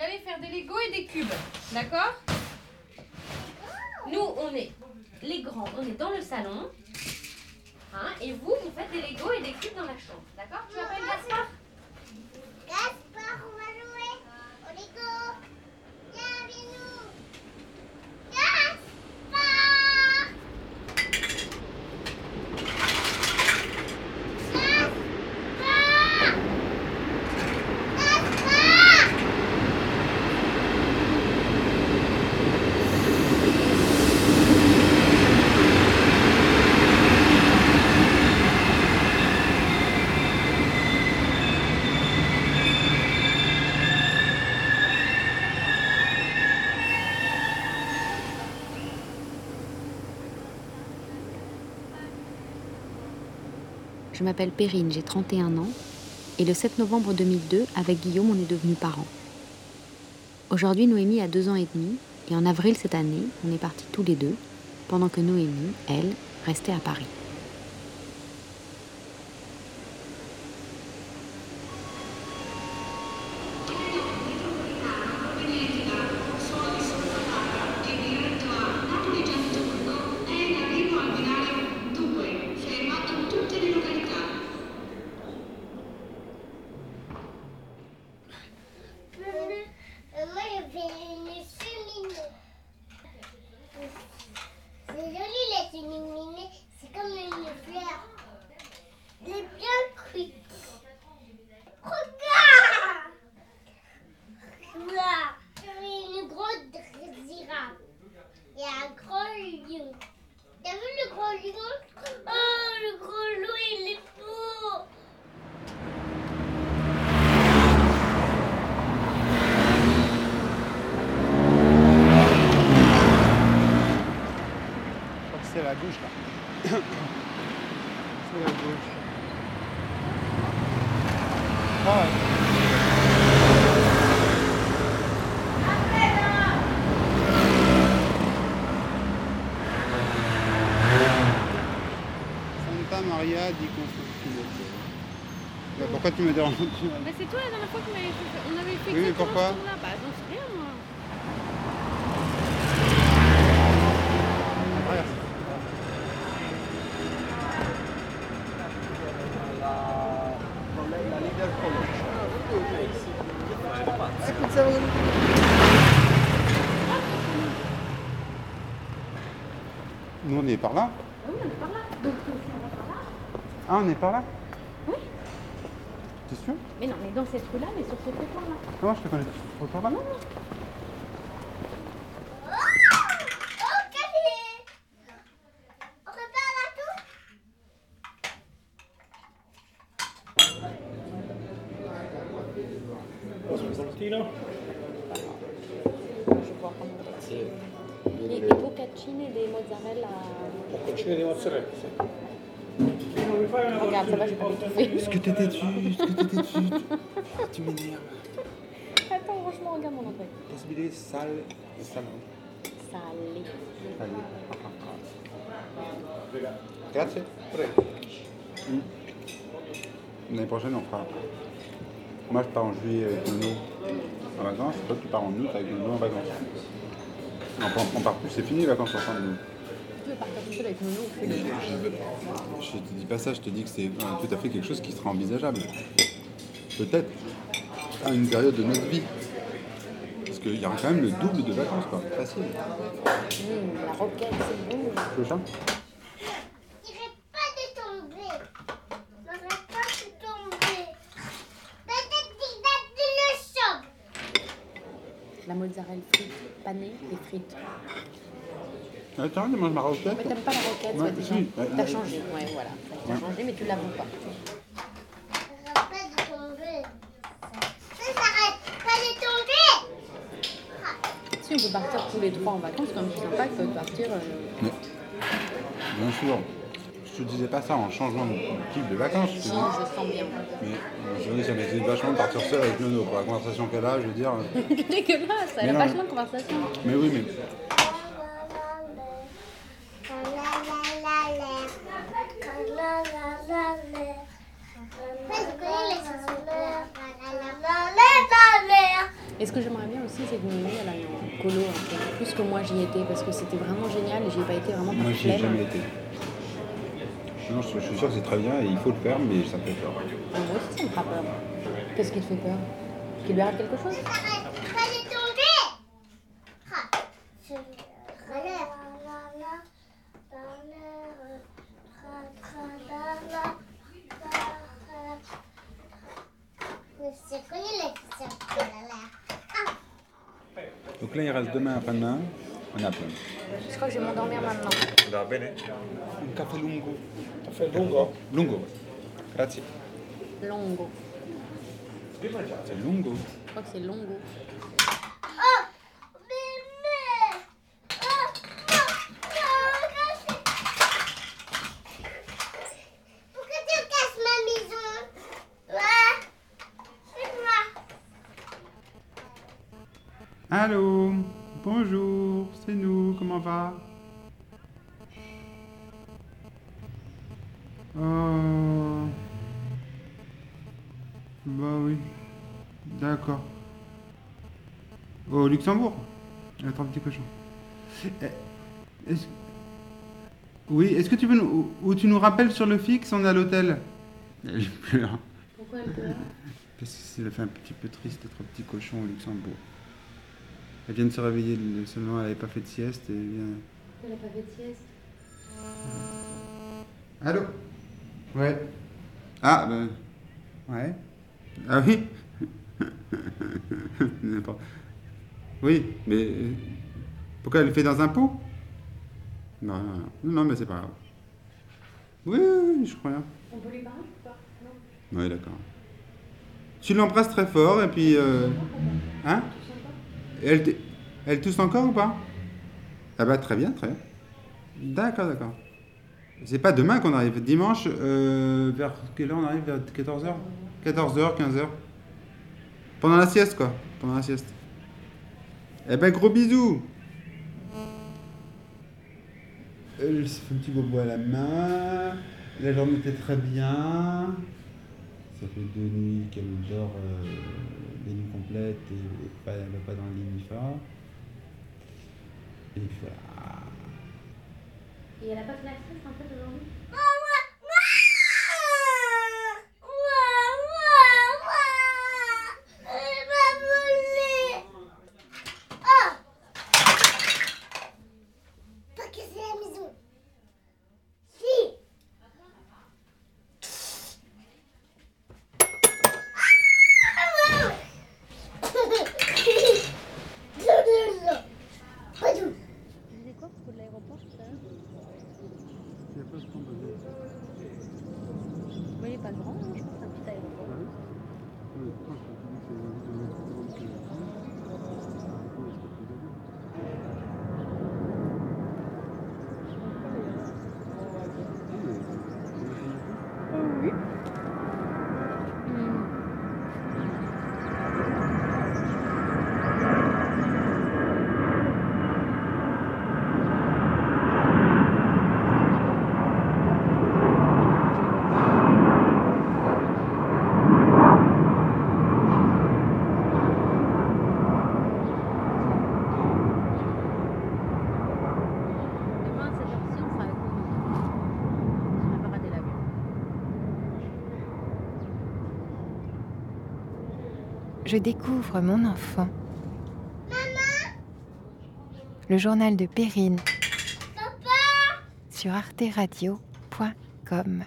Vous allez faire des Lego et des cubes, d'accord? Nous, on est les grands, on est dans le salon. Hein, et vous, vous faites des Lego et des cubes dans la chambre, d'accord? Tu Gaspard, on va jouer au Lego. Viens avec nous. Gaspard Gaspard Gaspard Je m'appelle Perrine, j'ai 31 ans, et le 7 novembre 2002, avec Guillaume, on est devenus parents. Aujourd'hui, Noémie a deux ans et demi, et en avril cette année, on est partis tous les deux, pendant que Noémie, elle, restait à Paris. Euh, Moi, je fais une cheminée. C'est joli la cheminée. C'est comme une fleur. Elle est bien cuite. Regarde Là, une grosse girafe. Et un gros lion. T'as vu le gros lion Oh, le gros lion, il est beau Je crois que c'est la gauche là. c'est la gauche. Ah ouais. Santa Maria di Constantinople. Bah, Pourquoi tu me déranges? Mais c'est toi la dernière fois qu'on avait fait, on avait fait Oui, mais pourquoi? Bah, j'en sais rien, moi. Nous on est par là Oui, on est par là. Donc, on va par là. Ah on est par là Oui. T'es sûr? Mais non, mais dans cette rue-là, mais sur ce trottoir-là. Non, je te connais trop par là? Et des bocaccine et des mozzarella. Cucine di mozzarella, sì. Regarde, ça va, j'ai pas étouffé. Est-ce que t'étais dessus Est-ce que t'étais dessus Tu m'énerves. Attends, franchement, regarde mon entrée. Possibilité sale et salon. Salé. Grazie. Prego. L'année prochaine, on fera. Moi, je pars en juillet avec Nono en vacances. Toi, tu pars en août avec Nono en vacances. On, part- on part plus, c'est fini les vacances ensemble. nous. Tu veux partir tout seul avec Nono fais-le. Je te dis pas ça, je te dis que c'est euh, tout à fait quelque chose qui sera envisageable. Peut-être à une période de notre vie. Parce qu'il y aura quand même le double de vacances, quoi. Facile. Mmh, la roquette, c'est bon. Ça N'arrête pas de tomber N'arrête pas de tomber Peut-être qu'il date de le choc La mozzarella frite, panée et frites. Ah, Tiens, je ma roquette. Mais t'aimes pas la roquette, Ouais, toi, si, déjà ouais, T'as changé, ouais, voilà. T'as Ouais. changé, mais tu l'avoues pas. N'arrête pas de tomber Ça s'arrête pas de tomber Si on peut partir tous les trois en vacances, comme c'est sympa, ils peuvent partir. euh, Mais, bien sûr, te disais pas ça en changeant de type de vacances. Je te Si, dis, je sens bien. mais euh, je dis, ça m'excite vachement de partir seul avec Nono. Pour la conversation qu'elle a, je veux dire. euh, Dégueulasse, elle a non. vachement de conversation. Mais oui, mais. Et ce que j'aimerais bien aussi, c'est que Noémie, elle colo un peu, plus que moi j'y étais, parce que c'était vraiment génial et j'y ai pas été vraiment Moi, j'y ai jamais été. Non, je, je suis sûr que c'est très bien et il faut le faire, mais ça me fait peur. Ah, Moi aussi, ça me fera peur. Qu'est-ce qui te fait peur? Qu'il lui arrive quelque chose? Ah, Donc là, il reste demain après-demain. On a plein. Je crois que je vais m'endormir maintenant. Un café lungo. Caffè lungo? Lungo. Grazie. Longo. C'est lungo. Je crois que c'est longo. Oh Bébé Oh Non Non Pourquoi tu casses ma maison Ouais Fais-moi Allô? Bonjour, c'est nous, comment va? Oh. Bah oui. D'accord. Au Luxembourg? Attends, petit cochon. Eh, Oui, est-ce que tu peux nous... Ou tu nous rappelles sur le fixe, on est à l'hôtel? Elle pleure. Pourquoi elle pleure? Parce que ça fait un petit peu triste d'être un petit cochon au Luxembourg. Elle vient de se réveiller le- seulement, elle n'avait pas fait de sieste et elle vient... Elle a pas fait de sieste? Allô? Ouais. Ah, ben... Ouais. Ah oui N'importe. Oui, mais... euh, Pourquoi elle le fait dans un pot? Non, non, non. Non, non, mais c'est pas grave. Oui, oui, oui, je crois bien. On peut lui parler ou pas? Non. Oui, d'accord. Tu l'embrasses très fort et puis... euh, Hein? Elle, elle tousse encore ou pas? Ah bah très bien, très bien. D'accord, d'accord. C'est pas demain qu'on arrive, dimanche, euh, vers quelle heure on arrive? Vers 14h 14h, 15h Pendant la sieste, quoi. Pendant la sieste. Eh ben, gros bisous Elle se fait un petit bobo à la main. La journée était très bien. Ça fait deux nuits qu'elle dort euh, complètes et, et pas, pas dans ni fort. Et voilà. Et elle a pas fait la sieste en fait aujourd'hui C'est quoi pour l'aéroport tout à l'heure Pas grand, hein, je pense, un petit aéroport. Demain, à cette heure-ci, on sera avec nous. On n'a pas raté l'avion. Je découvre mon enfant. Le journal de Perrine. Sur arteradio.com.